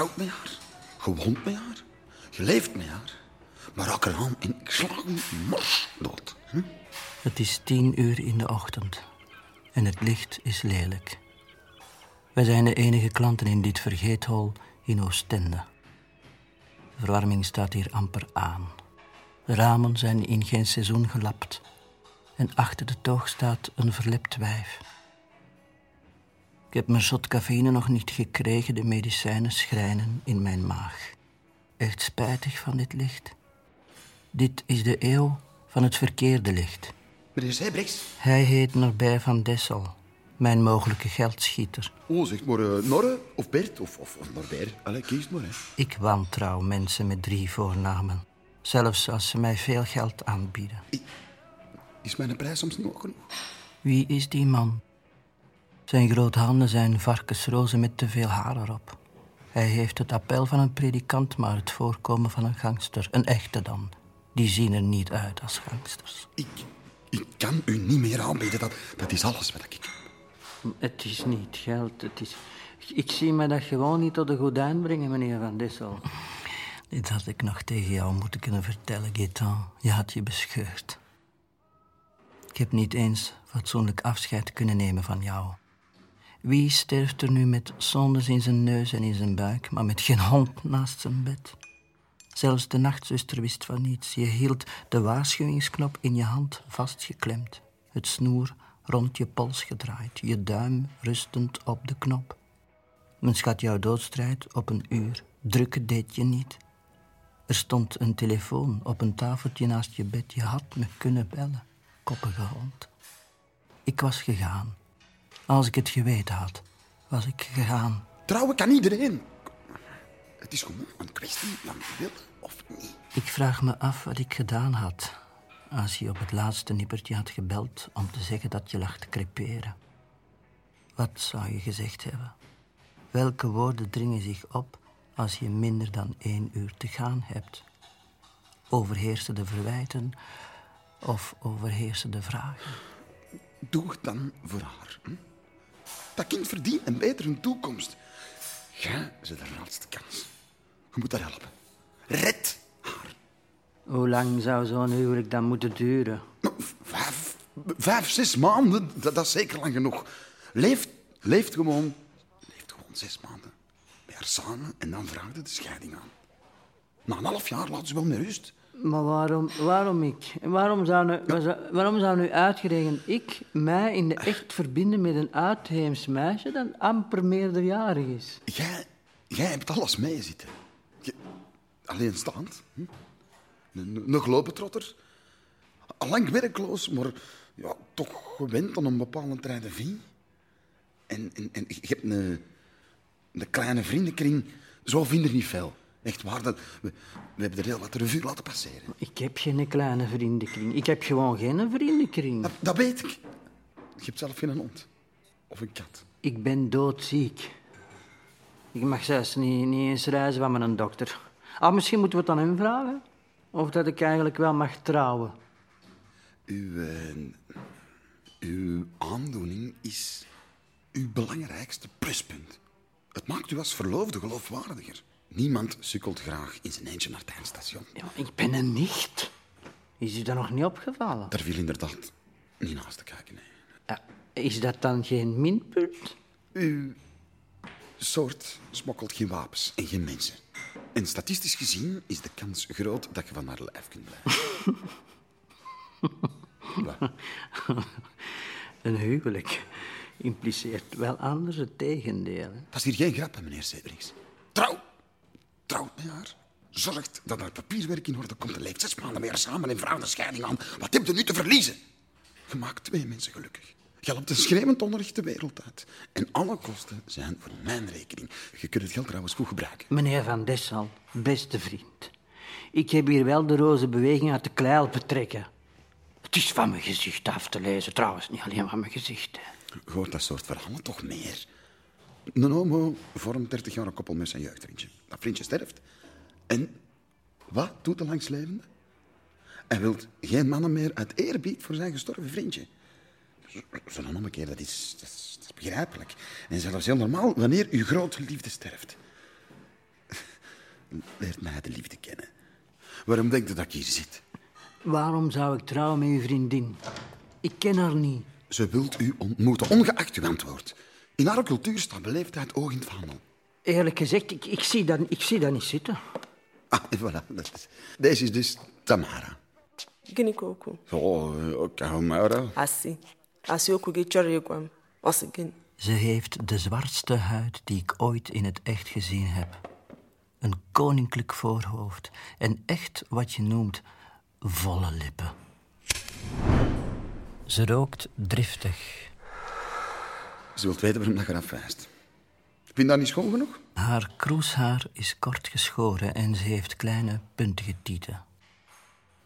trouwt met haar. Je met haar. Je leeft met haar. Maar raak er aan en ik sla je mors dood. Hm? Het is tien uur in de ochtend en het licht is lelijk. Wij zijn de enige klanten in dit vergeethol in Oostende. De verwarming staat hier amper aan. De ramen zijn in geen seizoen gelapt. En achter de toog staat een verlept wijf. Ik heb mijn shot cafeïne nog niet gekregen. De medicijnen schrijnen in mijn maag. Echt spijtig van dit licht. Dit is de eeuw van het verkeerde licht. Meneer Zijbrechts. Hij heet Norbert van Dessel. Mijn mogelijke geldschieter. Oh, zeg maar uh, Norre of Bert of, of, of Norbert. Allee, kies maar, hè. Ik wantrouw mensen met drie voornamen. Zelfs als ze mij veel geld aanbieden. Is mijn prijs soms niet genoeg? Wie is die man? Zijn grote handen zijn varkensrozen met te veel haar erop. Hij heeft het appel van een predikant, maar het voorkomen van een gangster. Een echte dan. Die zien er niet uit als gangsters. Ik, ik kan u niet meer aanbieden. Dat, dat is alles wat ik... Het is niet geld. Het is... Ik zie me dat gewoon niet tot de godijn brengen, meneer Van Dessel. Dit had ik nog tegen jou moeten kunnen vertellen, Gaetan. Je had je bescheurd. Ik heb niet eens fatsoenlijk afscheid kunnen nemen van jou. Wie sterft er nu met zondes in zijn neus en in zijn buik, maar met geen hond naast zijn bed? Zelfs de nachtzuster wist van niets. Je hield de waarschuwingsknop in je hand vastgeklemd, het snoer rond je pols gedraaid, je duim rustend op de knop. Men schat jouw doodstrijd op een uur. Drukken deed je niet. Er stond een telefoon op een tafeltje naast je bed. Je had me kunnen bellen, koppige hond. Ik was gegaan. Als ik het geweten had, was ik gegaan. Trouwen kan iedereen. Het is gewoon een kwestie van willen of niet. Ik vraag me af wat ik gedaan had als je op het laatste nippertje had gebeld om te zeggen dat je lag te creperen. Wat zou je gezegd hebben? Welke woorden dringen zich op als je minder dan één uur te gaan hebt? Overheersen de verwijten of overheersen de vragen? Doe het dan voor haar. Hm? Dat kind verdient een betere toekomst. Jij ze de laatste kans. Je moet haar helpen. Red haar. Hoe lang zou zo'n huwelijk dan moeten duren? Vijf, vijf zes maanden, dat, dat, is zeker lang genoeg. Leeft, leeft gewoon, leeft gewoon zes maanden. Bij haar samen en dan vraagt de scheiding aan. Na een half jaar laat ze wel met rust. Maar waarom, waarom ik? Waarom zou, nu, waarom zou nu uitgerekend ik mij in de echt verbinden met een uitheems meisje dat amper meerderjarig is? Jij, jij hebt alles meezitten. Alleenstaand. Hm? Een, een globetrotter. Allang werkloos, maar ja, toch gewend aan een bepaalde trein de vie. En, en, en je hebt een, een kleine vriendenkring. Zo vinden er niet veel. Echt waar, dat, we, we hebben er heel wat revue laten passeren. Ik heb geen kleine vriendenkring. Ik heb gewoon geen vriendenkring. Dat, dat weet ik. Je hebt zelf geen hond. Of een kat. Ik ben doodziek. Ik mag zelfs niet, niet eens reizen van mijn dokter. Ah, misschien moeten we het aan hem vragen. Of dat ik eigenlijk wel mag trouwen. Uw, uh, uw aandoening is uw belangrijkste pluspunt. Het maakt u als verloofde geloofwaardiger. Niemand sukkelt graag in zijn eentje naar het eindstation. Ja, ik ben een nicht. Is u dat nog niet opgevallen? Daar viel inderdaad niet naast te kijken, nee. Is dat dan geen minpunt? Uw soort smokkelt geen wapens en geen mensen. En statistisch gezien is de kans groot dat je van haar lijf kunt blijven. Een huwelijk impliceert wel anders het tegendeel. Dat is hier geen grap, meneer Cedrics. Trouw! Trouwt met haar. Zorgt dat haar papierwerk in orde komt en leeft zes maanden meer samen en vraagt de scheiding aan. Wat heb je nu te verliezen? Je maakt twee mensen gelukkig. Je helpt een schreeuwend onrecht de wereld uit. En alle kosten zijn voor mijn rekening. Je kunt het geld trouwens goed gebruiken. Meneer Van Dessel, beste vriend. Ik heb hier wel de roze beweging uit de klei betrekken. Het is van mijn gezicht af te lezen, trouwens. Niet alleen van mijn gezicht. Hoort dat soort verhalen toch meer? Een homo vormt 30 jaar een koppel met zijn jeugdvriendje. Dat vriendje sterft. En wat doet de langslevende? Hij wil geen mannen meer uit eerbied voor zijn gestorven vriendje. Zo'n ommekeer, dat is, dat, is, dat is begrijpelijk. En zelfs heel normaal wanneer uw grote liefde sterft. leert mij de liefde kennen. Waarom denkt u dat ik hier zit? Waarom zou ik trouwen met uw vriendin? Ik ken haar niet. Ze wilt u ontmoeten, ongeacht uw antwoord. In haar cultuur staat beleefdheid oog in het vaandel. Eerlijk gezegd, ik, ik, zie, dat, ik zie dat niet zitten. Ah, en voilà. Dat is, deze is dus Tamara. Gịnị? Oh, oké, Tamara. Asị. Asị okwu gị chọrọ ịgwa m. Gịnị? Ze heeft de zwartste huid die ik ooit in het echt gezien heb. Een koninklijk voorhoofd en echt wat je noemt volle lippen. Ze rookt driftig. Ze wilt weten waarom dat je afwijst. Vind dat niet schoon genoeg? Haar kroeshaar is kort geschoren en ze heeft kleine puntige tieten.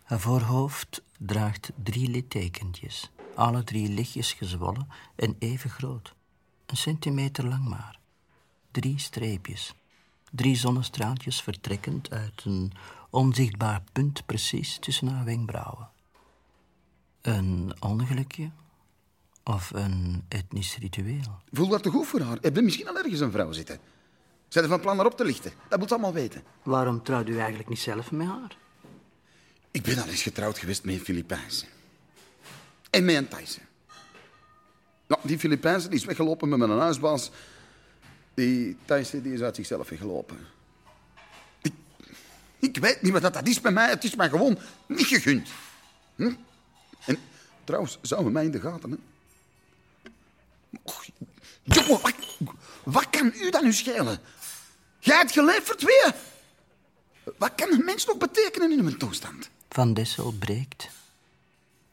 Haar voorhoofd draagt drie littekentjes, alle drie lichtjes gezwollen en even groot. Een centimeter lang maar. Drie streepjes. Drie zonnestraaltjes vertrekkend uit een onzichtbaar punt precies tussen haar wenkbrauwen. Een ongelukje of een etnisch ritueel? Voel dat te goed voor haar? Heb je misschien al ergens een vrouw zitten? Zijn er van plan haar op te lichten? Dat moet ze allemaal weten. Waarom trouwt u eigenlijk niet zelf met haar? Ik ben al eens getrouwd geweest met een Filipijnse. En met een Thaise. Nou, die Filipijnse die is weggelopen met mijn huisbaas. Die Thaise die is uit zichzelf weggelopen. Ik, ik weet niet wat dat is bij mij. Het is mij gewoon niet gegund. Hm? En trouwens, zouden mij in de gaten. Hè? Jongen, wat, wat kan u dan nu schelen? Jij hebt geleefd voor twee. Wat kan een mens nog betekenen in een toestand? Van Dessel breekt.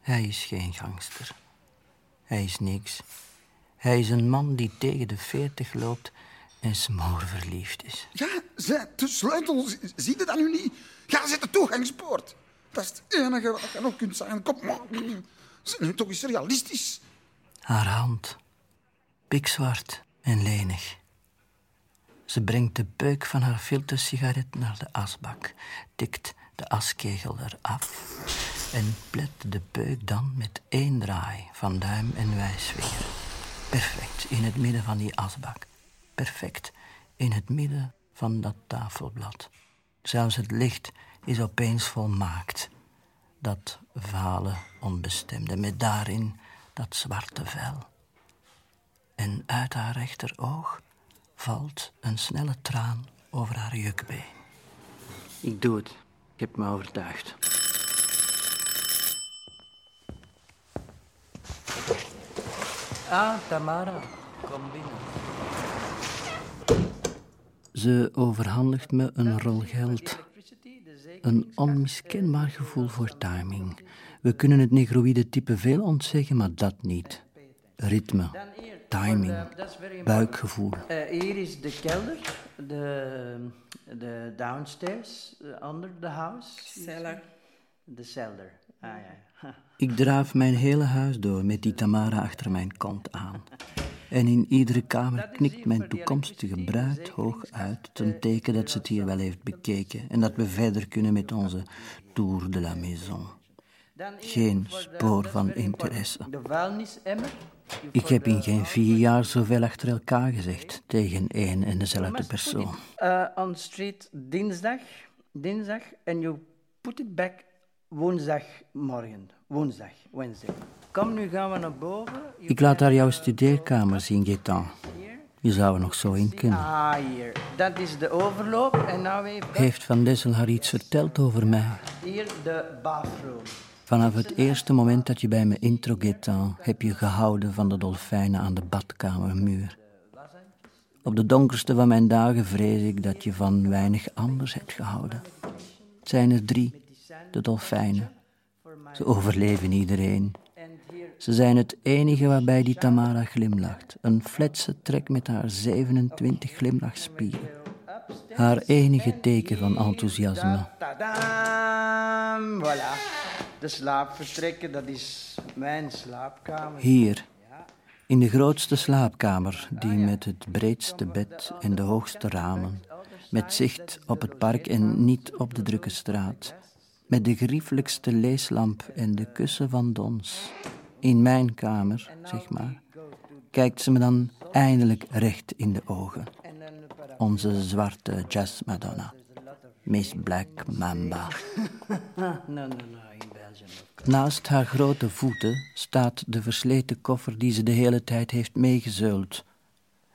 Hij is geen gangster. Hij is niks. Hij is een man die tegen de veertig loopt en smoorverliefd is. Ja, zij, de sleutel, zie je dat nu niet? Ja, zet de toegangspoort. Dat is het enige wat je nog kunt zijn. Kom maar. Zijn nu toch eens realistisch. Haar hand, pikzwart en lenig. Ze brengt de peuk van haar filtersigaret naar de asbak, tikt de askegel eraf en plet de peuk dan met één draai van duim en wijsvinger. Perfect in het midden van die asbak. Perfect in het midden van dat tafelblad. Zelfs het licht is opeens volmaakt. Dat vale, onbestemde, met daarin dat zwarte vel. En uit haar rechteroog valt een snelle traan over haar jukbeen. Ik doe het. Ik heb me overtuigd. Ah, Tamara, kom binnen. Ze overhandigt me een rol geld. Een onmiskenbaar gevoel voor timing. We kunnen het negroïde type veel ontzeggen, maar dat niet. Ritme, timing, buikgevoel. Eh, hier is de kelder, de, de downstairs, eh, under the house. Cellar. De cellar. Ah ja. Ik draaf mijn hele huis door met die Tamara achter mijn kont aan. En in iedere kamer knikt mijn toekomstige bruid hoog uit, ten teken dat ze het hier wel heeft bekeken en dat we verder kunnen met onze Tour de la Maison. Geen spoor van interesse. Ik heb in geen vier jaar zoveel achter elkaar gezegd tegen één en dezelfde persoon. Uh, on street dinsdag, dinsdag, and you put it back woensdagmorgen. Woensdag, Wednesday. Kom, nu gaan we naar boven. You Ik laat haar jouw uh, studeerkamer zien, Gaetan. Je zou er nog zo in kunnen. Ah, hier. Dat is de overloop. En nou even Heeft Van Dessel haar iets verteld over mij? hier de bathroom. Vanaf het eerste moment dat je bij me intro, Gaetan, heb je gehouden van de dolfijnen aan de badkamermuur. Op de donkerste van mijn dagen vrees ik dat je van weinig anders hebt gehouden. Het zijn er drie, de dolfijnen. Ze overleven iedereen. Ze zijn het enige waarbij die Tamara glimlacht. Een fletse trek met haar 27 glimlachspieren. Haar enige teken van enthousiasme. Voilà. De slaapvertrekken, dat is mijn slaapkamer. Hier, in de grootste slaapkamer, die met het breedste bed en de hoogste ramen, met zicht op het park en niet op de drukke straat, met de griefelijkste leeslamp en de kussen van dons. In mijn kamer, zeg maar, kijkt ze me dan eindelijk recht in de ogen. Onze zwarte jazzmadonna. Miss Black Mamba. Naast haar grote voeten staat de versleten koffer die ze de hele tijd heeft meegezeuld.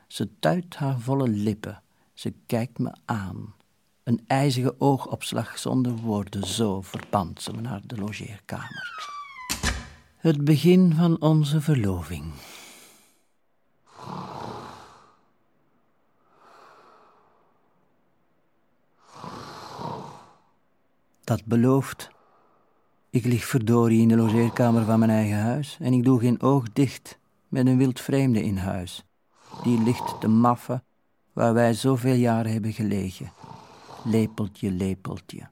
Ze tuit haar volle lippen. Ze kijkt me aan. Een ijzige oogopslag zonder woorden, zo verband ze naar de logeerkamer. Het begin van onze verloving. Dat belooft. Ik lig verdorie in de logeerkamer van mijn eigen huis en ik doe geen oog dicht met een wild vreemde in huis. Die ligt te maffen waar wij zoveel jaren hebben gelegen. Lepeltje, lepeltje.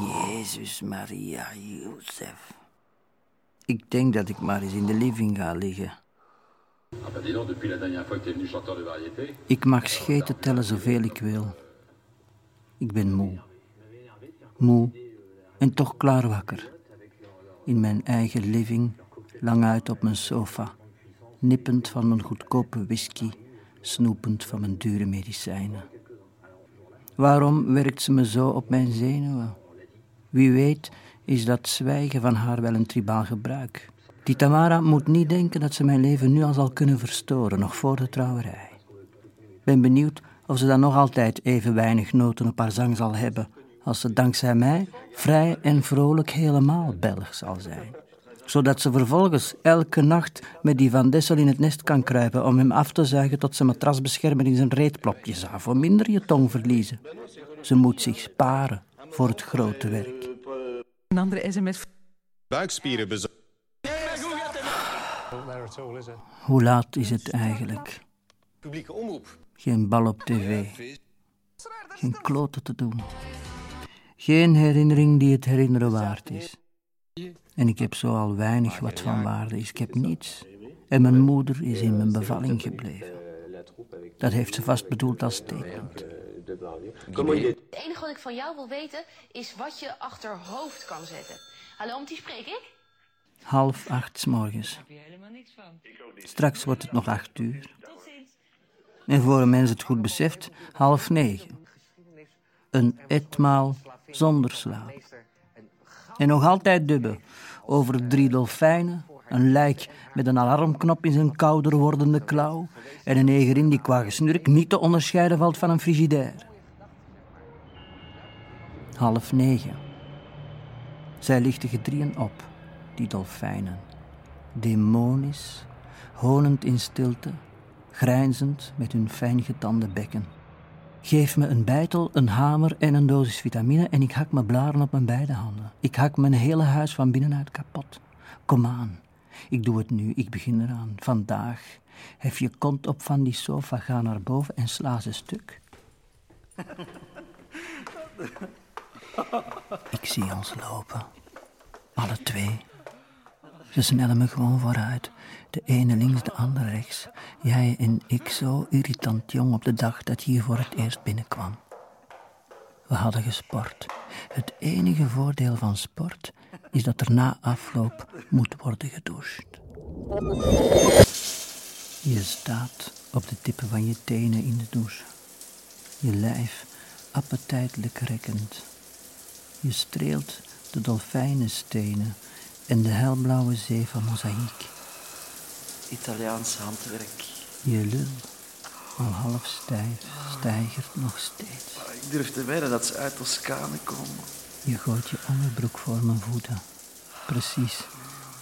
Jezus Maria Jozef. Ik denk dat ik maar eens in de living ga liggen. Ik mag scheten tellen zoveel ik wil. Ik ben moe. Moe en toch klaar wakker. In mijn eigen living, lang uit op mijn sofa. Nippend van mijn goedkope whisky, snoepend van mijn dure medicijnen. Waarom werkt ze me zo op mijn zenuwen? Wie weet is dat zwijgen van haar wel een tribaal gebruik. Die Tamara moet niet denken dat ze mijn leven nu al zal kunnen verstoren, nog voor de trouwerij. Ben benieuwd of ze dan nog altijd even weinig noten op haar zang zal hebben, als ze dankzij mij vrij en vrolijk helemaal Belg zal zijn. Zodat ze vervolgens elke nacht met die Van Dessel in het nest kan kruipen om hem af te zuigen tot ze matrasbeschermer in zijn reetplopje zou voor minder je tong verliezen. Ze moet zich sparen voor het grote werk. Een andere sms. Buikspieren bezorgd. Hoe laat is het eigenlijk? Publieke omroep. Geen bal op tv. Geen kloten te doen. Geen herinnering die het herinneren waard is. En ik heb zo al weinig wat van waarde is. Ik heb niets. En mijn moeder is in mijn bevalling gebleven. Dat heeft ze vast bedoeld als statement. Het enige wat ik van jou wil weten is wat je achter hoofd kan zetten. Hallo, met die spreek ik? Half acht 's morgens. Straks wordt het nog acht uur. En voor een mens het goed beseft, half negen. Een etmaal zonder slaap. En nog altijd dubben over drie dolfijnen, een lijk met een alarmknop in zijn kouder wordende klauw en een negerin die qua gesnurk niet te onderscheiden valt van een frigidair. Half negen. Zij lichten gedrieën op, die dolfijnen. Demonisch, honend in stilte, grijnzend met hun fijn getande bekken. Geef me een bijtel, een hamer en een dosis vitamine en ik hak mijn blaren op mijn beide handen. Ik hak mijn hele huis van binnenuit kapot. Kom aan, ik doe het nu, ik begin eraan. Vandaag. Hef je kont op van die sofa, ga naar boven en sla ze stuk. Ik zie ons lopen. Alle twee. Ze snellen me gewoon vooruit. De ene links, de andere rechts. Jij en ik zo irritant jong op de dag dat je hier voor het eerst binnenkwam. We hadden gesport. Het enige voordeel van sport is dat er na afloop moet worden gedoucht. Je staat op de tippen van je tenen in de douche. Je lijf appetijtelijk rekkend. Je streelt de dolfijnenstenen en de helblauwe zee van mozaïek. Italiaans handwerk. Je lul, al half stijf, stijgert nog steeds. Ik durf te wedden dat ze uit Toscane komen. Je gooit je onderbroek voor mijn voeten. Precies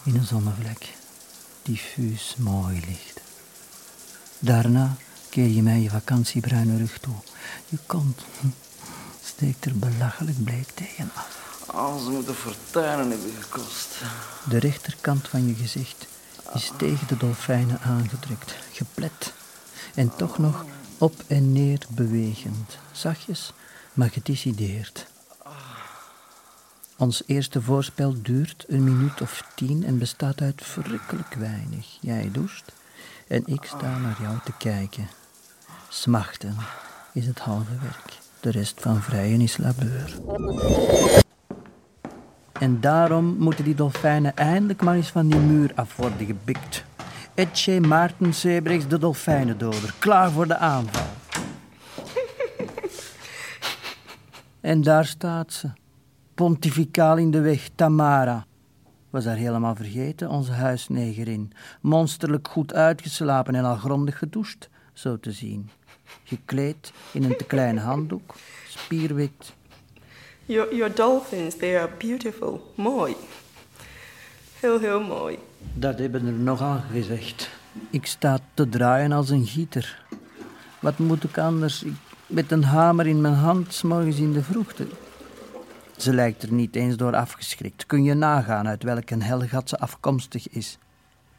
in een zonnevlek. Diffuus mooi licht. Daarna keer je mij je vakantiebruine rug toe. Je kont steekt er belachelijk bleek tegenaf. Oh, ze moeten fortuinen hebben gekost. De rechterkant van je gezicht is tegen de dolfijnen aangedrukt, geplet. En toch nog op en neer bewegend. Zachtjes, maar gedecideerd. Ons eerste voorspel duurt een minuut of tien en bestaat uit verrukkelijk weinig. Jij doucht en ik sta naar jou te kijken. Smachten is het halve werk. De rest van vrijen is labeur. En daarom moeten die dolfijnen eindelijk maar eens van die muur af worden gebikt. Etje Maarten Sebrechts, de dolfijnendoder, klaar voor de aanval. En daar staat ze, pontificaal in de weg, Tamara. Was haar helemaal vergeten, onze huisnegerin. Monsterlijk goed uitgeslapen en al grondig gedoucht, zo te zien. Gekleed in een te kleine handdoek, spierwit. Your, your dolphins, they are beautiful. Mooi. Heel, heel mooi. Dat hebben er nogal gezegd. Ik sta te draaien als een gieter. Wat moet ik anders? Ik, met een hamer in mijn hand, s morgens in de vroegte. Ze lijkt er niet eens door afgeschrikt. Kun je nagaan uit welke helgat ze afkomstig is.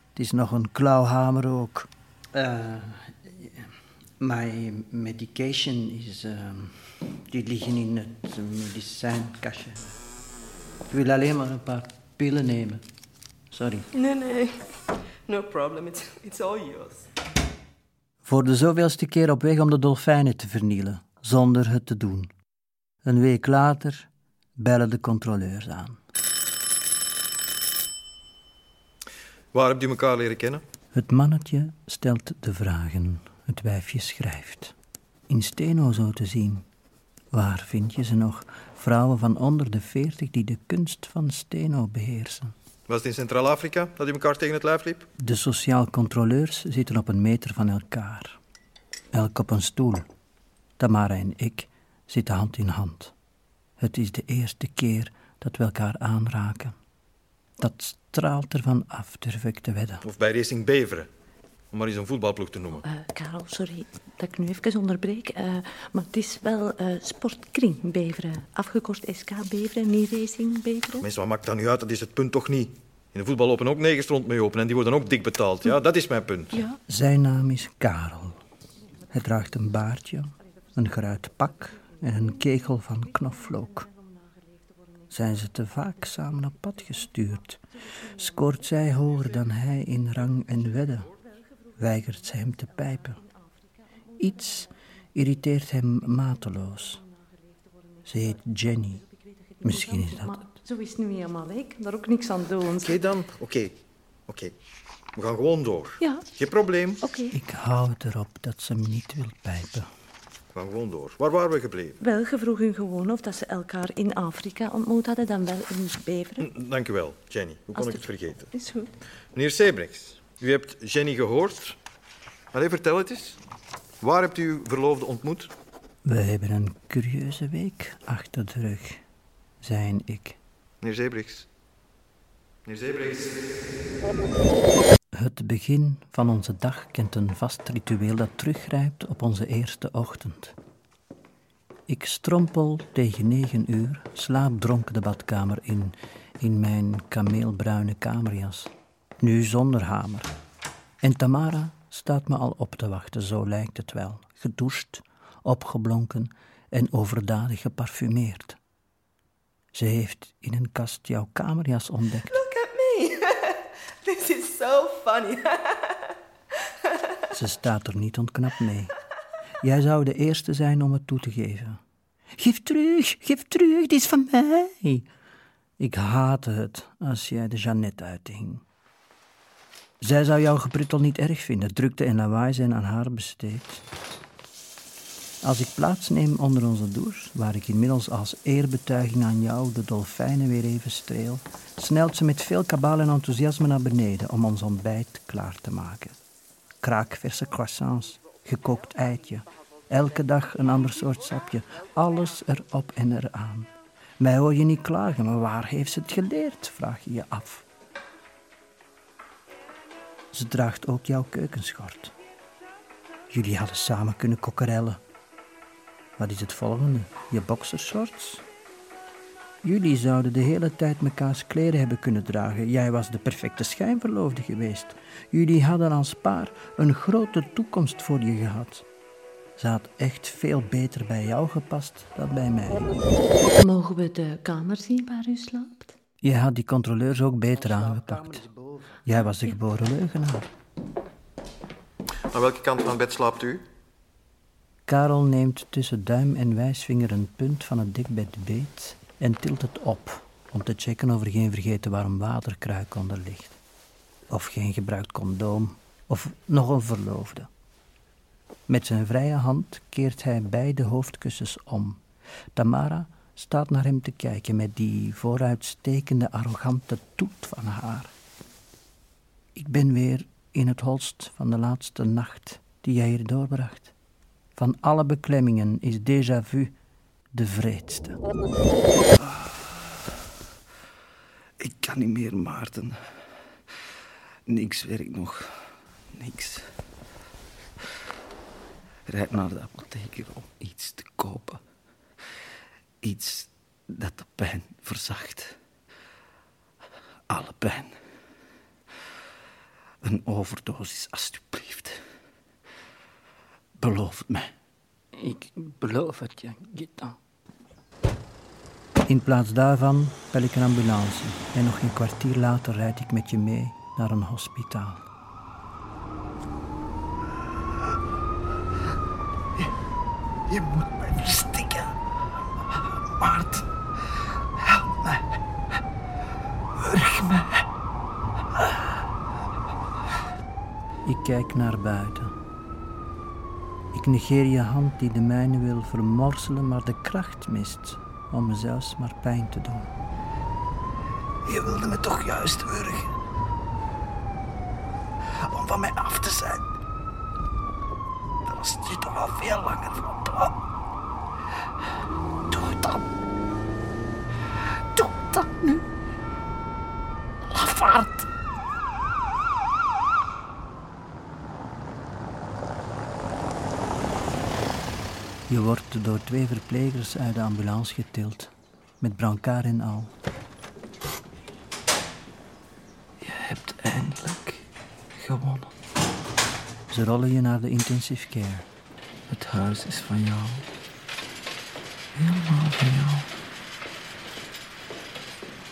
Het is nog een klauwhamer ook. Uh, my medication is... Uh, die liggen in het medicijnkastje. Ik wil alleen maar een paar pillen nemen. Sorry. Nee, nee. No problem. It's, it's all yours. Voor de zoveelste keer op weg om de dolfijnen te vernielen, zonder het te doen. Een week later bellen de controleurs aan. Waar heb je elkaar leren kennen? Het mannetje stelt de vragen. Het wijfje schrijft. In Steno zo te zien. Waar vind je ze nog? Vrouwen van onder de veertig die de kunst van Steno beheersen. Was het in Centraal-Afrika dat u elkaar tegen het lijf liep? De sociaal controleurs zitten op een meter van elkaar. Elk op een stoel. Tamara en ik zitten hand in hand. Het is de eerste keer dat we elkaar aanraken. Dat straalt ervan af, durf ik te wedden. Of bij Racing Beveren, om maar eens een voetbalploeg te noemen. Uh, Karel, sorry dat ik nu even onderbreek, uh, maar het is wel uh, Sportkring Beveren. Afgekort SK Beveren, niet Racing Beveren. Mensen, wat maakt dat nu uit? Dat is het punt toch niet? In de voetbal lopen ook negen rond mee open en die worden ook dik betaald. Ja, dat is mijn punt. Ja. Zijn naam is Karel. Hij draagt een baardje, een geruit pak en een kegel van knoflook. Zijn ze te vaak samen op pad gestuurd? Scoort zij hoger dan hij in rang en wedden? Weigert ze hem te pijpen? Iets irriteert hem mateloos. Ze heet Jenny. Misschien is dat het. Zo is het nu helemaal. Ik kan daar ook niks aan doen. Oké dan, oké. Oké. We gaan gewoon door. Ja. Geen probleem. Oké. Ik hou erop dat ze me niet wil pijpen. We gaan gewoon door. Waar waren we gebleven? Wel, je vroeg hun gewoon of dat ze elkaar in Afrika ontmoet hadden, dan wel in Beveren. Dank u wel, Jenny. Hoe kon Als ik het vergeten? Is goed. Meneer Sebrechts, u hebt Jenny gehoord. Allee, vertel het eens. Waar hebt u uw verloofde ontmoet? We hebben een curieuze week achter de rug, zei en ik. Meneer Sebrechts. Meneer Sebrechts. Het begin van onze dag kent een vast ritueel dat teruggrijpt op onze eerste ochtend. Ik strompel tegen negen uur, slaapdronken de badkamer in, in mijn kameelbruine kamerjas, nu zonder hamer. En Tamara staat me al op te wachten, zo lijkt het wel, gedoucht, opgeblonken en overdadig geparfumeerd. Ze heeft in een kast jouw kamerjas ontdekt. Look at me. This is so funny. Ze staat er niet ontknapt mee. Jij zou de eerste zijn om het toe te geven. Geef terug, geef terug, dit is van mij. Ik haatte het als jij de Jeannette uithing. Zij zou jouw gepruttel niet erg vinden, drukte en lawaai zijn aan haar besteed. Als ik plaatsneem onder onze douche, waar ik inmiddels als eerbetuiging aan jou de dolfijnen weer even streel, snelt ze met veel kabaal en enthousiasme naar beneden om ons ontbijt klaar te maken. Kraakverse croissants, gekookt eitje, elke dag een ander soort sapje, alles erop en eraan. Mij hoor je niet klagen, maar waar heeft ze het geleerd, vraag je je af. Ze draagt ook jouw keukenschort. Jullie hadden samen kunnen kokkerellen. Wat is het volgende? Je boxershorts? Jullie zouden de hele tijd mekaars kleren hebben kunnen dragen. Jij was de perfecte schijnverloofde geweest. Jullie hadden als paar een grote toekomst voor je gehad. Ze had echt veel beter bij jou gepast dan bij mij. Mogen we de kamer zien waar u slaapt? Je had die controleurs ook beter aangepakt. Jij was de geboren leugenaar. Aan welke kant van het bed slaapt u? Karel neemt tussen duim en wijsvinger een punt van het dekbed beet en tilt het op om te checken of er geen vergeten warm waterkruik onder ligt. Of geen gebruikt condoom, of nog een verloofde. Met zijn vrije hand keert hij beide hoofdkussens om. Tamara staat naar hem te kijken met die vooruitstekende, arrogante toet van haar. Ik ben weer in het holst van de laatste nacht die jij hier doorbracht. Van alle beklemmingen is déjà vu de vreedste. Ik kan niet meer, Maarten. Niks werkt nog. Niks. Rijd naar de apotheker om iets te kopen. Iets dat de pijn verzacht. Alle pijn. Een overdosis, alstublieft. Beloof het mij. Ik beloof het je, Gitan. In plaats daarvan bel ik een ambulance en nog een kwartier later rijd ik met je mee naar een hospitaal. Je moet mij verstikken. Maart, help mij. Wurg mij. Ik kijk naar buiten. Ik negeer je hand die de mijne wil vermorzelen, maar de kracht mist om me zelfs maar pijn te doen. Je wilde me toch juist wurgen. Om van mij af te zijn. Dat was je toch al veel langer van plan. Doe het dan. Doe dan nu. Lafaard. Je wordt door twee verplegers uit de ambulance getild, met brancard en al. Je hebt eindelijk gewonnen. Ze rollen je naar de intensive care. Het huis is van jou. Helemaal van jou.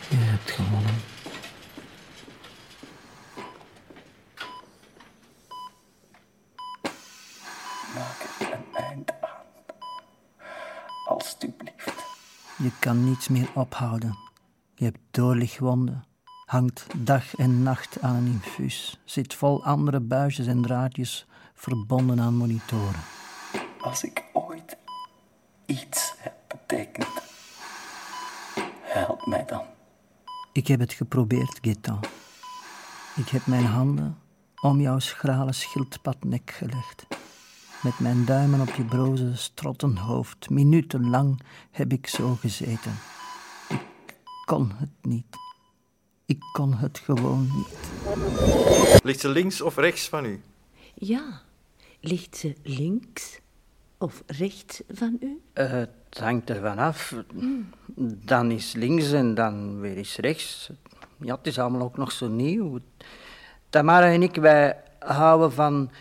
Je hebt gewonnen. Maak er een eind aan. Alsjeblieft. Je kan niets meer ophouden. Je hebt doorlichtwonden, hangt dag en nacht aan een infuus, zit vol andere buisjes en draadjes verbonden aan monitoren. Als ik ooit iets heb betekend, help mij dan. Ik heb het geprobeerd, Gaetan. Ik heb mijn handen om jouw schrale schildpadnek gelegd. Met mijn duimen op je broze strottenhoofd. Minutenlang heb ik zo gezeten. Ik kon het niet. Ik kon het gewoon niet. Ligt ze links of rechts van u? Ja, ligt ze links of rechts van u? Eh, het hangt ervan af. Dan is links en dan weer is rechts. Ja, het is allemaal ook nog zo nieuw. Tamara en ik, wij houden van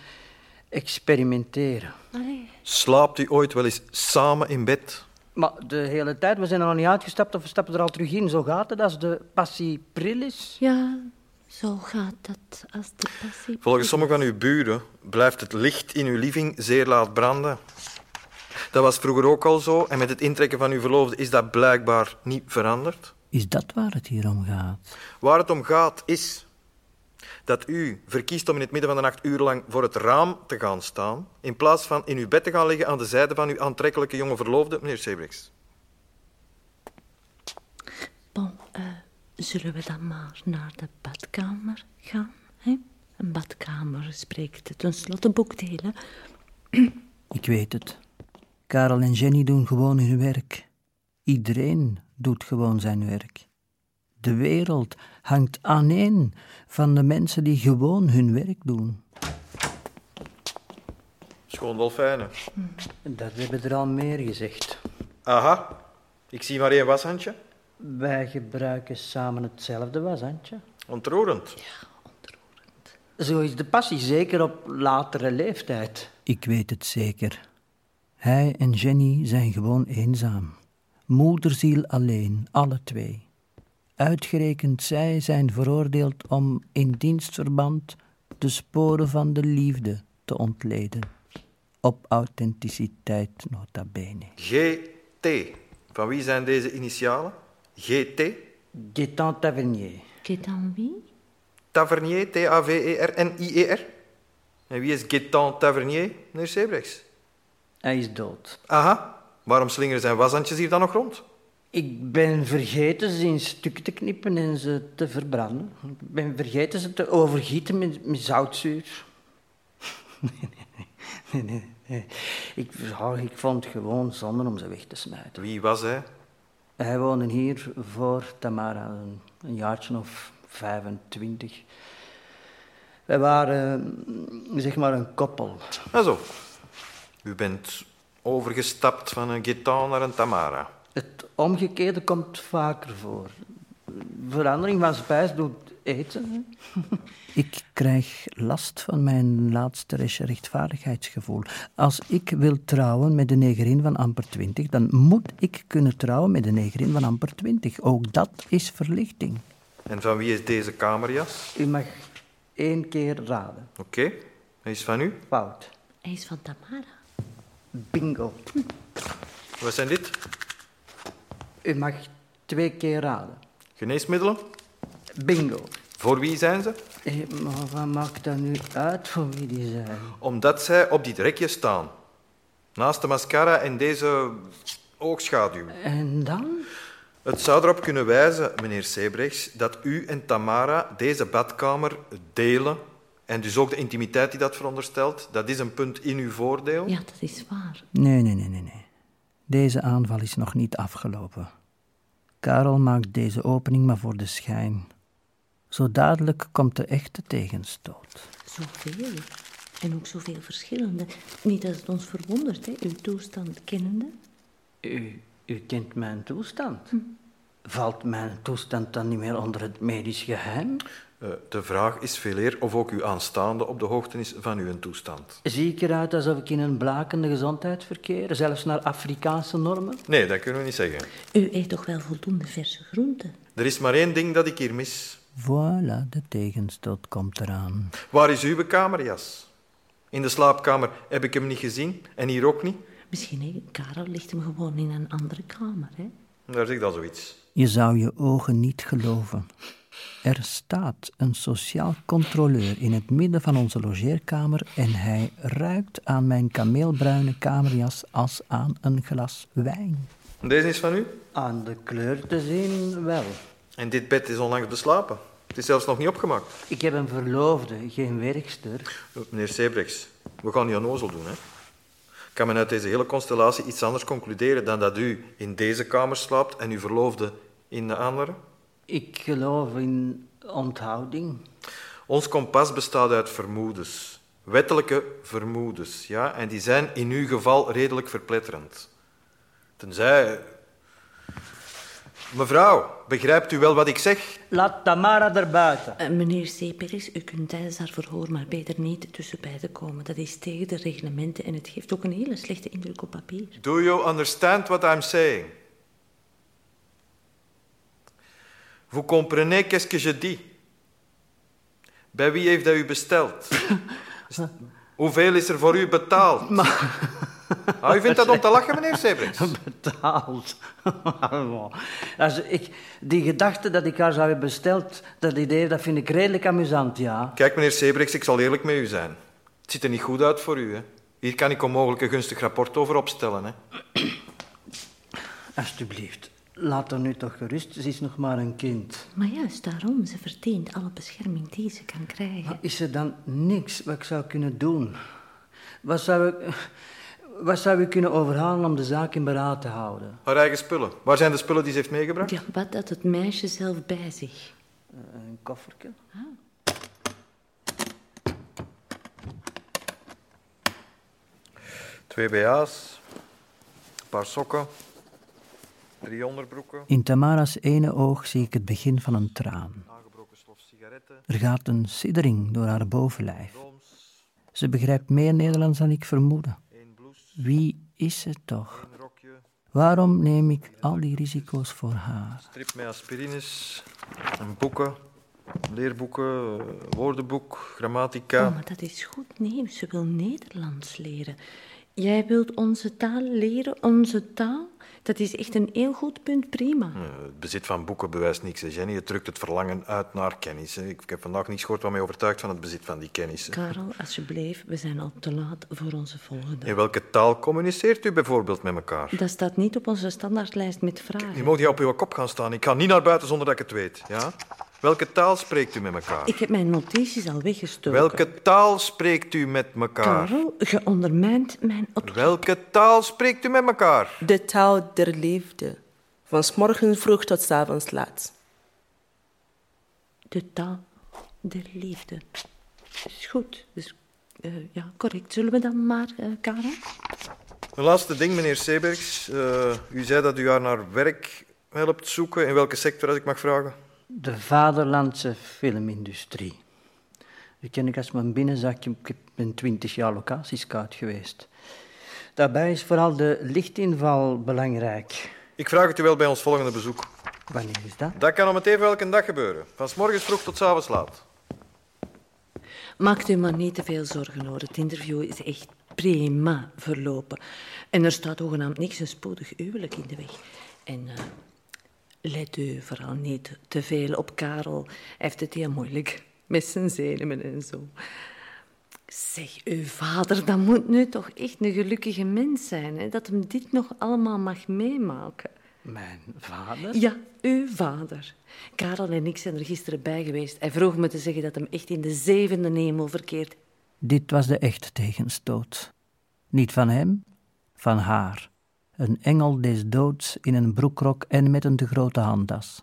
experimenteren. Allee. Slaapt u ooit wel eens samen in bed? Maar de hele tijd, we zijn er nog niet uitgestapt of we stappen er al terug in. Zo gaat het als de passie pril is. Ja, zo gaat dat als de passie... Volgens sommige van uw buren blijft het licht in uw living zeer laat branden. Dat was vroeger ook al zo en met het intrekken van uw verloofde is dat blijkbaar niet veranderd. Is dat waar het hier om gaat? Waar het om gaat is dat u verkiest om in het midden van de nacht urenlang voor het raam te gaan staan, in plaats van in uw bed te gaan liggen aan de zijde van uw aantrekkelijke jonge verloofde, meneer Sebrechts. Bon, eh, zullen we dan maar naar de badkamer gaan? Hè? Een badkamer spreekt tenslotte boekdelen. Ik weet het. Karel en Jenny doen gewoon hun werk. Iedereen doet gewoon zijn werk. De wereld hangt aaneen van de mensen die gewoon hun werk doen. Schoon dolfijnen. Dat hebben er al meer gezegd. Aha, ik zie maar één washandje. Wij gebruiken samen hetzelfde washandje. Ontroerend. Zo is de passie zeker op latere leeftijd. Ik weet het zeker. Hij en Jenny zijn gewoon eenzaam. Moederziel alleen, alle twee. Uitgerekend zij zijn veroordeeld om in dienstverband de sporen van de liefde te ontleden. Op authenticiteit nota bene. GT. Van wie zijn deze initialen? GT? Gaetan Tavernier. Gaetan wie? Tavernier, T-A-V-E-R-N-I-E-R. En wie is Gaetan Tavernier, meneer Sebrechts? Hij is dood. Aha, waarom slingeren zijn washandjes hier dan nog rond? Ik ben vergeten ze in stukken te knippen en ze te verbranden. Ik ben vergeten ze te overgieten met, met zoutzuur. Nee, nee, nee, nee, nee. Ik, ik vond het gewoon zonde om ze weg te smijten. Wie was hij? Hij woonde hier voor Tamara, een, een jaartje of 25. Wij waren, zeg maar, een koppel. Ah zo. U bent overgestapt van een Gaetan naar een Tamara. Het omgekeerde komt vaker voor. Verandering van spijs doet eten. Ik krijg last van mijn laatste rechtvaardigheidsgevoel. Als ik wil trouwen met de negerin van amper 20, dan moet ik kunnen trouwen met de negerin van amper 20. Ook dat is verlichting. En van wie is deze kamerjas? U mag één keer raden. Oké, hij is van u. Fout. Hij is van Tamara. Bingo. Wat zijn dit? U mag twee keer raden. Geneesmiddelen? Bingo. Voor wie zijn ze? Eh, maar wat maakt dat nu uit voor wie die zijn? Omdat zij op dit rekje staan. Naast de mascara en deze oogschaduw. En dan? Het zou erop kunnen wijzen, meneer Sebrechts, dat u en Tamara deze badkamer delen. En dus ook de intimiteit die dat veronderstelt. Dat is een punt in uw voordeel. Ja, dat is waar. Nee, nee, nee, nee, nee. Deze aanval is nog niet afgelopen. Karel maakt deze opening maar voor de schijn. Zo dadelijk komt de echte tegenstoot. Zoveel. En ook zoveel verschillende. Niet dat het ons verwondert, hè, uw toestand kennende. U, u kent mijn toestand. Valt mijn toestand dan niet meer onder het medisch geheim? Eh, de vraag is veel eer of ook uw aanstaande op de hoogte is van uw toestand. Zie ik eruit alsof ik in een blakende gezondheid verkeer, zelfs naar Afrikaanse normen? Nee, dat kunnen we niet zeggen. U eet toch wel voldoende verse groenten? Er is maar één ding dat ik hier mis. Voilà, de tegenstoot komt eraan. Waar is uw kamerjas? In de slaapkamer heb ik hem niet gezien en hier ook niet. Misschien, Karel ligt hem gewoon in een andere kamer, hè? Daar zegt al zoiets. Je zou je ogen niet geloven. Er staat een sociaal controleur in het midden van onze logeerkamer en hij ruikt aan mijn kameelbruine kamerjas als aan een glas wijn. Deze is van u? Aan de kleur te zien wel. En dit bed is onlangs beslapen. Het is zelfs nog niet opgemaakt. Ik heb een verloofde, geen werkster. Eh, Meneer Sebrechts, we gaan niet onnozel doen, hè? Kan men uit deze hele constellatie iets anders concluderen dan dat u in deze kamer slaapt en uw verloofde in de andere? Ik geloof in onthouding. Ons kompas bestaat uit vermoedens. Wettelijke vermoedens, ja. En die zijn in uw geval redelijk verpletterend. Tenzij... Mevrouw, begrijpt u wel wat ik zeg? Laat Tamara erbuiten. Eh, meneer Seperis, u kunt tijdens haar verhoor maar beter niet tussen beiden komen. Dat is tegen de reglementen en het geeft ook een hele slechte indruk op papier. Do you understand what I'm saying? Vous comprenez qu'est-ce que je dis? Bij wie heeft dat u besteld? Hoeveel is er voor u betaald? Ah, u vindt dat om te lachen, meneer Sebrechts? Betaald. Als ik, die gedachte dat ik haar zou hebben besteld, dat idee, dat vind ik redelijk amusant, ja. Kijk, meneer Sebrechts, ik zal eerlijk met u zijn. Het ziet er niet goed uit voor u, hè? Hier kan ik onmogelijk een gunstig rapport over opstellen, hè? Alsjeblieft, laat haar nu toch gerust. Ze is nog maar een kind. Maar juist daarom, ze verdient alle bescherming die ze kan krijgen. Is er dan niks wat ik zou kunnen doen? Wat zou ik, wat zou ik kunnen overhalen om de zaak in beraad te houden? Haar eigen spullen. Waar zijn de spullen die ze heeft meegebracht? Ja, wat had het meisje zelf bij zich? Een koffertje. Twee BH's, een paar sokken, drie onderbroeken, In Tamara's ene oog zie ik het begin van een traan. aangebroken stof sigaretten, Er gaat een siddering door haar bovenlijf. Ze begrijpt meer Nederlands dan ik vermoedde. Wie is ze toch? Waarom neem ik al die risico's voor haar? strip met aspirines, en boeken, leerboeken, woordenboek, grammatica. Oh, maar dat is goed nieuws. Ze wil Nederlands leren. Jij wilt onze taal leren, onze taal? Dat is echt een heel goed punt, prima. Eh, Het bezit van boeken bewijst niks, hè, Jenny. Het drukt het verlangen uit naar kennis. hè. Ik heb vandaag niets gehoord wat mij overtuigt van het bezit van die kennis. hè. Karel, alsjeblieft, we zijn al te laat voor onze volgende. In welke taal communiceert u bijvoorbeeld met elkaar? Dat staat niet op onze standaardlijst met vragen. Je mag hier op uw kop gaan staan. Ik ga niet naar buiten zonder dat ik het weet. Ja? Welke taal spreekt u met elkaar? Ik heb mijn notities al weggestoken. Welke taal spreekt u met elkaar? Karel, je ondermijnt mijn... Welke taal spreekt u met elkaar? De taal der liefde. Van 's morgens vroeg tot 's avonds laat. De taal der liefde. Is goed. Dus, eh, ja, correct. Zullen we dan maar, eh Karel? Een laatste ding, meneer Sebergs. Eh, u zei dat u haar naar werk helpt zoeken. In welke sector, als ik mag vragen? De vaderlandse filmindustrie. Die ken ik als mijn binnenzakje. Ik ben twintig jaar locatiescout geweest. Daarbij is vooral de lichtinval belangrijk. Ik vraag het u wel bij ons volgende bezoek. Wanneer is dat? Dat kan om het even welke dag gebeuren. Van 's morgens vroeg tot 's avonds laat. Maakt u maar niet te veel zorgen hoor. Het interview is echt prima verlopen. En er staat hoegenaamd niks een spoedig huwelijk in de weg. En eh, let u vooral niet te veel op Karel. Hij heeft het heel moeilijk met zijn zenuwen en zo. Zeg, uw vader, dat moet nu toch echt een gelukkige mens zijn, hè? dat hem dit nog allemaal mag meemaken. Mijn vader? Ja, uw vader. Karel en ik zijn er gisteren bij geweest. Hij vroeg me te zeggen dat hem echt in de zevende hemel verkeert. Dit was de echte tegenstoot. Niet van hem, van haar. Een engel des doods in een broekrok en met een te grote handtas.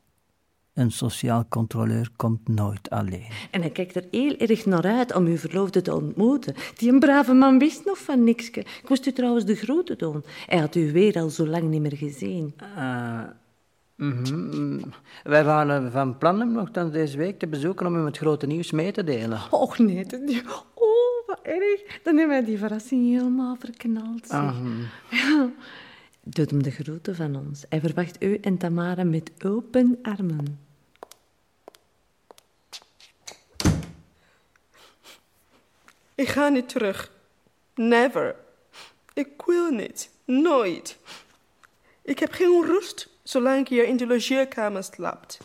Een sociaal controleur komt nooit alleen. En hij kijkt er heel erg naar uit om uw verloofde te ontmoeten. Die een brave man wist nog van nikske. Ik moest u trouwens de groeten doen. Hij had u weer al zo lang niet meer gezien. Eh, mhm. Wij waren van plan hem nog dan deze week te bezoeken om hem het grote nieuws mee te delen. Och nee, dat- oh, wat erg. Dan hebben wij die verrassing helemaal verknald. Ah, Ja. Doet hem de groeten van ons. Hij verwacht u en Tamara met open armen. Ik ga niet terug. Never. Ik wil niet. Nooit. Ik heb geen rust zolang hier in de logeerkamer slaapt.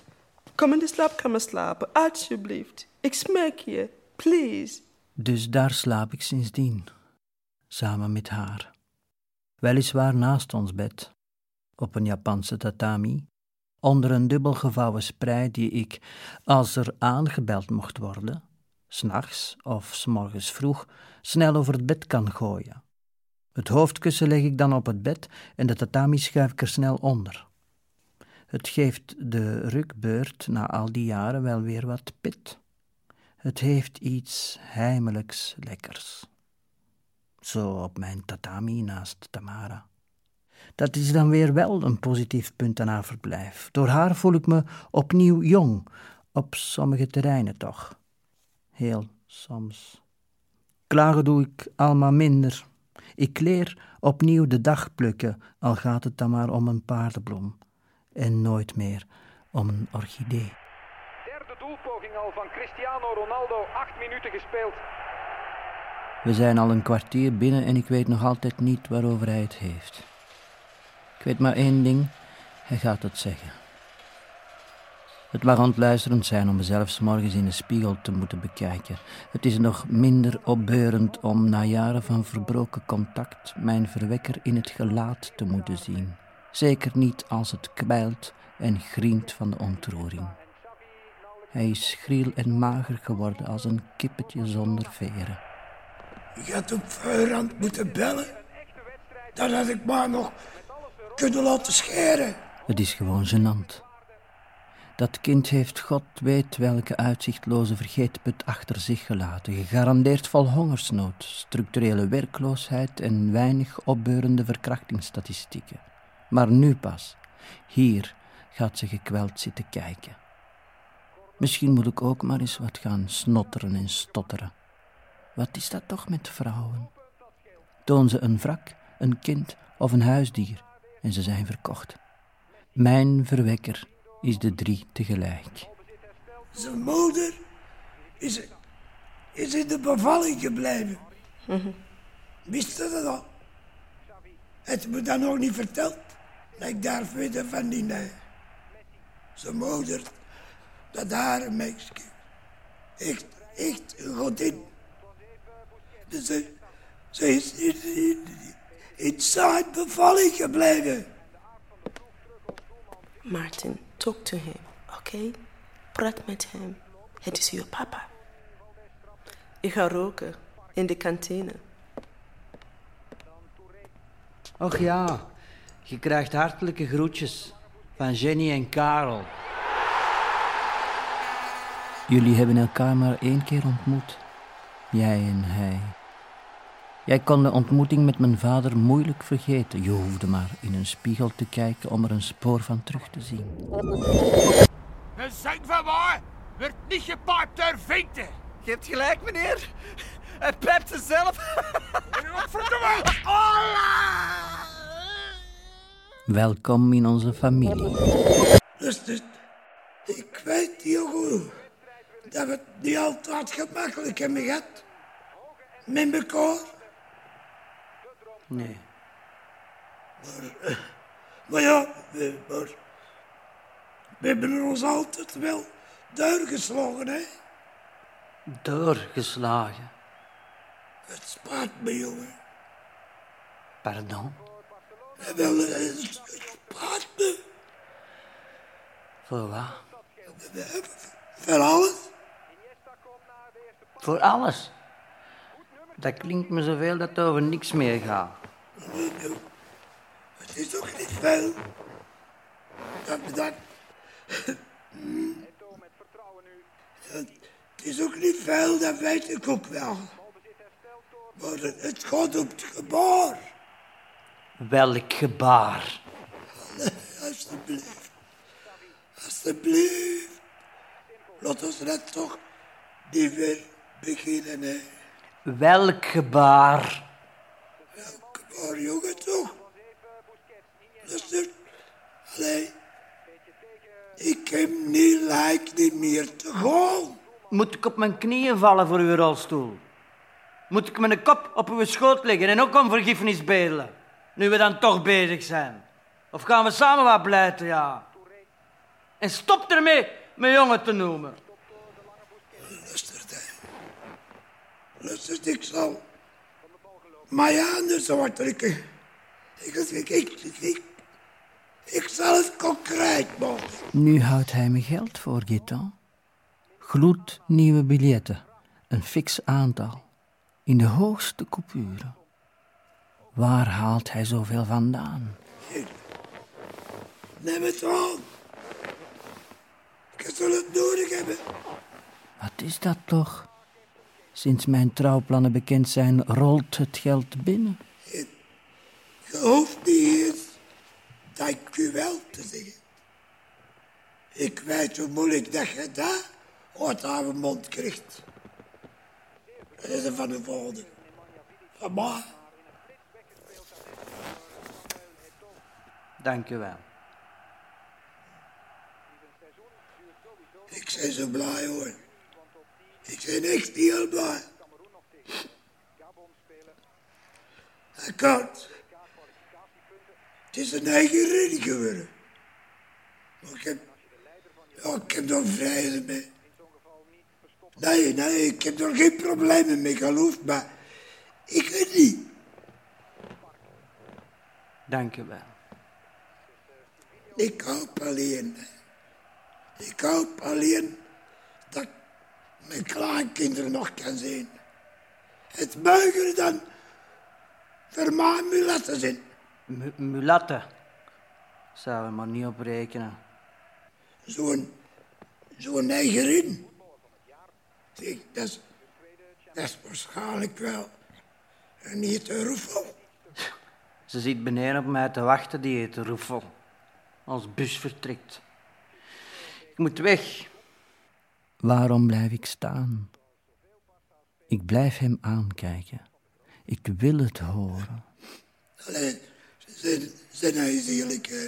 Kom in de slaapkamer slapen, alsjeblieft. Ik smeek je. Please. Dus daar slaap ik sindsdien, samen met haar. Weliswaar naast ons bed, op een Japanse tatami, onder een dubbel gevouwen sprei die ik, als er aangebeld mocht worden, s'nachts of s morgens vroeg, snel over het bed kan gooien. Het hoofdkussen leg ik dan op het bed en de tatami schuif ik er snel onder. Het geeft de rukbeurt na al die jaren wel weer wat pit. Het heeft iets heimelijks lekkers. Zo op mijn tatami naast Tamara. Dat is dan weer wel een positief punt aan haar verblijf. Door haar voel ik me opnieuw jong, op sommige terreinen toch. Heel soms. Klagen doe ik allemaal minder. Ik leer opnieuw de dag plukken, al gaat het dan maar om een paardenbloem. En nooit meer om een orchidee. Derde doelpoging al van Cristiano Ronaldo. Acht minuten gespeeld. We zijn al een kwartier binnen en ik weet nog altijd niet waarover hij het heeft. Ik weet maar één ding, hij gaat het zeggen. Het mag ontluisterend zijn om mezelf 's morgens in de spiegel te moeten bekijken. Het is nog minder opbeurend om na jaren van verbroken contact mijn verwekker in het gelaat te moeten zien. Zeker niet als het kwijlt en grient van de ontroering. Hij is schriel en mager geworden als een kippetje zonder veren. Je had op voorhand moeten bellen. Dan had ik maar nog kunnen laten scheren. Het is gewoon gênant. Dat kind heeft God weet welke uitzichtloze vergeetput achter zich gelaten, gegarandeerd vol hongersnood, structurele werkloosheid en weinig opbeurende verkrachtingsstatistieken. Maar nu pas, hier, gaat ze gekweld zitten kijken. Misschien moet ik ook maar eens wat gaan snotteren en stotteren. Wat is dat toch met vrouwen? Toon ze een wrak, een kind of een huisdier en ze zijn verkocht. Mijn verwekker is de drie tegelijk. Zijn moeder is, is in de bevalling gebleven. Wist je dat al? Het je me dan nog niet verteld? Ik daar weten van die nee. Zijn moeder, dat haar meisje. Echt, echt een godin. Dus ze, ze is in, in, in Zuid bevalling gebleven. Martin, talk to him, oké? Praat met hem. Het is uw papa. Ik ga roken in de kantine. Och ja, je krijgt hartelijke groetjes van Jenny en Karel. Jullie hebben elkaar maar één keer ontmoet. Jij en hij. Jij kon de ontmoeting met mijn vader moeilijk vergeten. Je hoefde maar in een spiegel te kijken om er een spoor van terug te zien. Een zang van mij werd niet gepaapt door vinten. Je hebt gelijk, meneer. Hij pijpt ze zelf. Verdomme! Welkom in onze familie. Dus, dus ik weet heel goed dat we het niet altijd gemakkelijk hebben gehad. Met elkaar. Nee. Maar, eh, maar ja, we, maar, we hebben ons altijd wel doorgeslagen, hè. Doorgeslagen. Het spijt me, jongen. Pardon? Ja, Wel, eh, het het spijt me. Voor wat? Voor alles. Voor alles. Dat klinkt me zoveel dat het over niks meer gaat. Het is ook niet veel. Dat, Ja, het is ook niet veel, dat weet ik ook wel. Maar het, het gaat om het gebaar. Welk gebaar? Alsjeblieft. Alsjeblieft. Laat ons net toch niet weer beginnen, hè. Welk gebaar? Maar jongen, toch. Luister. Allee. Ik heb niet lijk niet meer te gaan. Moet ik op mijn knieën vallen voor uw rolstoel? Moet ik mijn kop op uw schoot leggen en ook om vergiffenis bedelen? Nu we dan toch bezig zijn. Of gaan we samen wat pleiten, ja? En stop ermee mijn jongen te noemen. Luister, hè. Luister, ik zal... Maar ja, anders wordt ik... Ik, ik, ik, ik, ik, ik zal het concreet maken. Nu houdt hij me geld voor, Gitan. Gloednieuwe biljetten. Een fix aantal. In de hoogste coupuren. Waar haalt hij zoveel vandaan? Neem het aan. Ik zal het nodig hebben. Wat is dat toch? Sinds mijn trouwplannen bekend zijn, rolt het geld binnen. Je hoeft niet eens dank u wel te zeggen. Ik weet hoe moeilijk dat je dat uit haar mond krijgt. Dat is er van de vader. Van mij. Dank u wel. Ik ben zo blij hoor. Ik ben echt heel blij. Hij kan. Het is een eigen redding geworden. Maar ik heb, ja, ik heb er vrede mee. Nee, nee, ik heb er geen problemen mee, geloof maar ik weet niet. Dank u wel. Ik hoop alleen, ik hoop alleen dat mijn kleinkinderen nog kan zien. Het mogen dan voor mij mulatten zijn. M- mulatten. Zou er maar niet op rekenen. Zo'n zo'n negerin. Zeg, dat is, dat is waarschijnlijk wel een niet te roefel. Ze zit beneden op mij te wachten, die heet Roefel. Als bus vertrekt. Ik moet weg. Waarom blijf ik staan? Ik blijf hem aankijken. Ik wil het horen. Allee, zijn, zijn hij zielig, hè?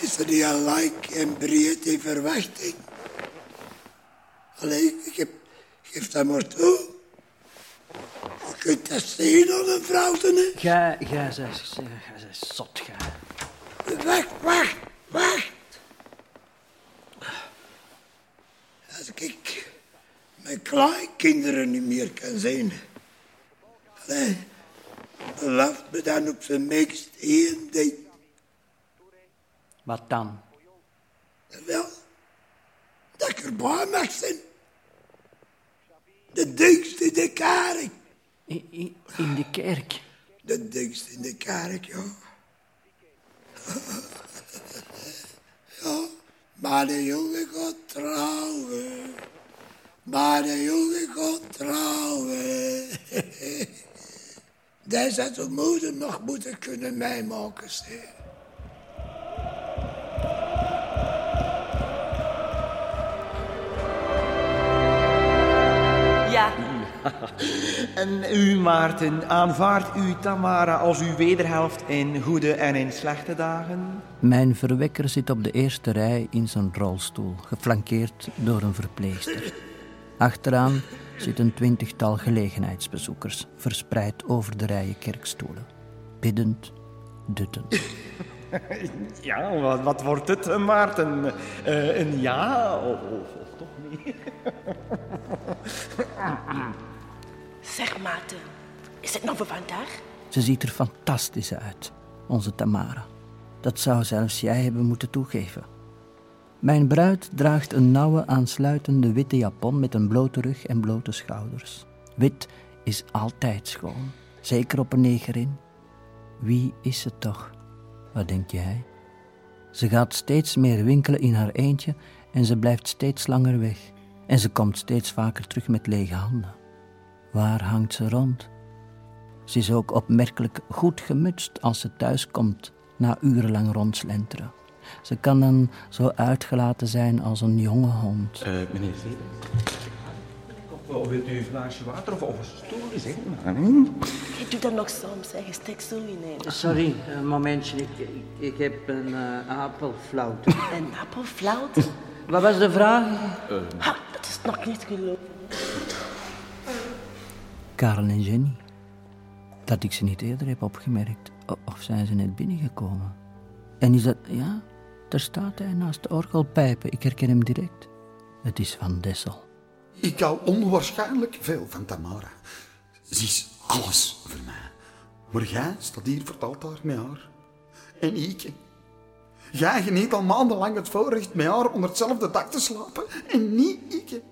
Is er niet al like en breed in verwachting? Allee, ik heb, geef dat maar toe. Je kunt dat zien aan een vrouw te Gij, gij zijt zot, gij. Wacht, wacht, wacht. Als ik mijn kleinkinderen niet meer kan zien. Allee, beloof me dan op zijn minst één ding. Wat dan? Wel, dat ik erbij mag zijn. De dingst in de kerk. In, in, de kerk? De dingst in de kerk. Ja, maar de jongen gaat trouwen. Maar de jongen gaat trouwen. Dat zou zijn moeder nog moeten kunnen meemaken, zeg. En u, Maarten, aanvaardt u Tamara als uw wederhelft in goede en in slechte dagen? Mijn verwekker zit op de eerste rij in zijn rolstoel, geflankeerd door een verpleegster. Achteraan zit een twintigtal gelegenheidsbezoekers, verspreid over de rijen kerkstoelen. Biddend, duttend. Ja, wat, wat wordt het, eh, Maarten? Eh, een ja of, of- of toch niet? Zeg, Maarten, is het nog voor vandaag? Ze ziet er fantastisch uit, onze Tamara. Dat zou zelfs jij hebben moeten toegeven. Mijn bruid draagt een nauwe aansluitende witte japon met een blote rug en blote schouders. Wit is altijd schoon, zeker op een negerin. Wie is ze toch? Wat denk jij? Ze gaat steeds meer winkelen in haar eentje en ze blijft steeds langer weg. En ze komt steeds vaker terug met lege handen. Waar hangt ze rond? Ze is ook opmerkelijk goed gemutst als ze thuis komt na urenlang rondslenteren. Ze kan dan zo uitgelaten zijn als een jonge hond. Eh, meneer. Of wilt u een glaasje water of, of een stoel? Zeg maar. Je doet dat nog soms, hè. Je steekt zo in. Sorry, een momentje. Ik, ik, ik heb een eh, appelflauwt. Een appelflauwt? Wat was de vraag? Ha, dat is nog niet geloofd. Karel en Jenny. Dat ik ze niet eerder heb opgemerkt. Of zijn ze net binnengekomen? En is dat... Ja, daar staat hij naast de orgelpijpen. Ik herken hem direct. Het is Van Dessel. Ik hou onwaarschijnlijk veel van Tamara. Ze is alles voor mij. Maar jij staat hier het altaar met haar. En ik. Jij geniet al maandenlang het voorrecht met haar onder hetzelfde dak te slapen. En niet ik.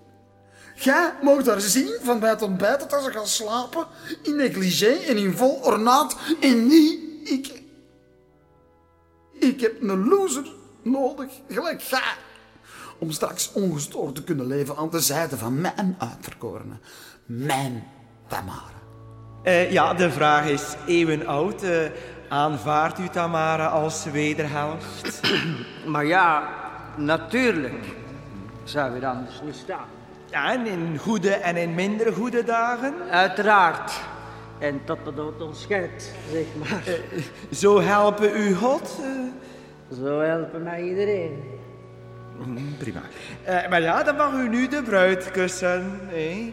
Jij mag haar zien van bij het ontbijt tot ze gaat slapen. In negligé en in vol ornaat. En niet ik. Ik heb een loser nodig, gelijk jij. Om straks ongestoord te kunnen leven aan de zijde van mijn uitverkorene. Mijn Tamara. Eh, ja, de vraag is eeuwenoud. Eh, aanvaardt u Tamara als wederhelft? Maar ja, natuurlijk. Zou weer anders niet staan. Ja, en in goede en in minder goede dagen? Uiteraard. En tot de dood ons scheidt, zeg maar. Zo helpen u God? Zo helpen mij iedereen. Mm, Prima. Eh, maar ja, dan mag u nu de bruid kussen. hè?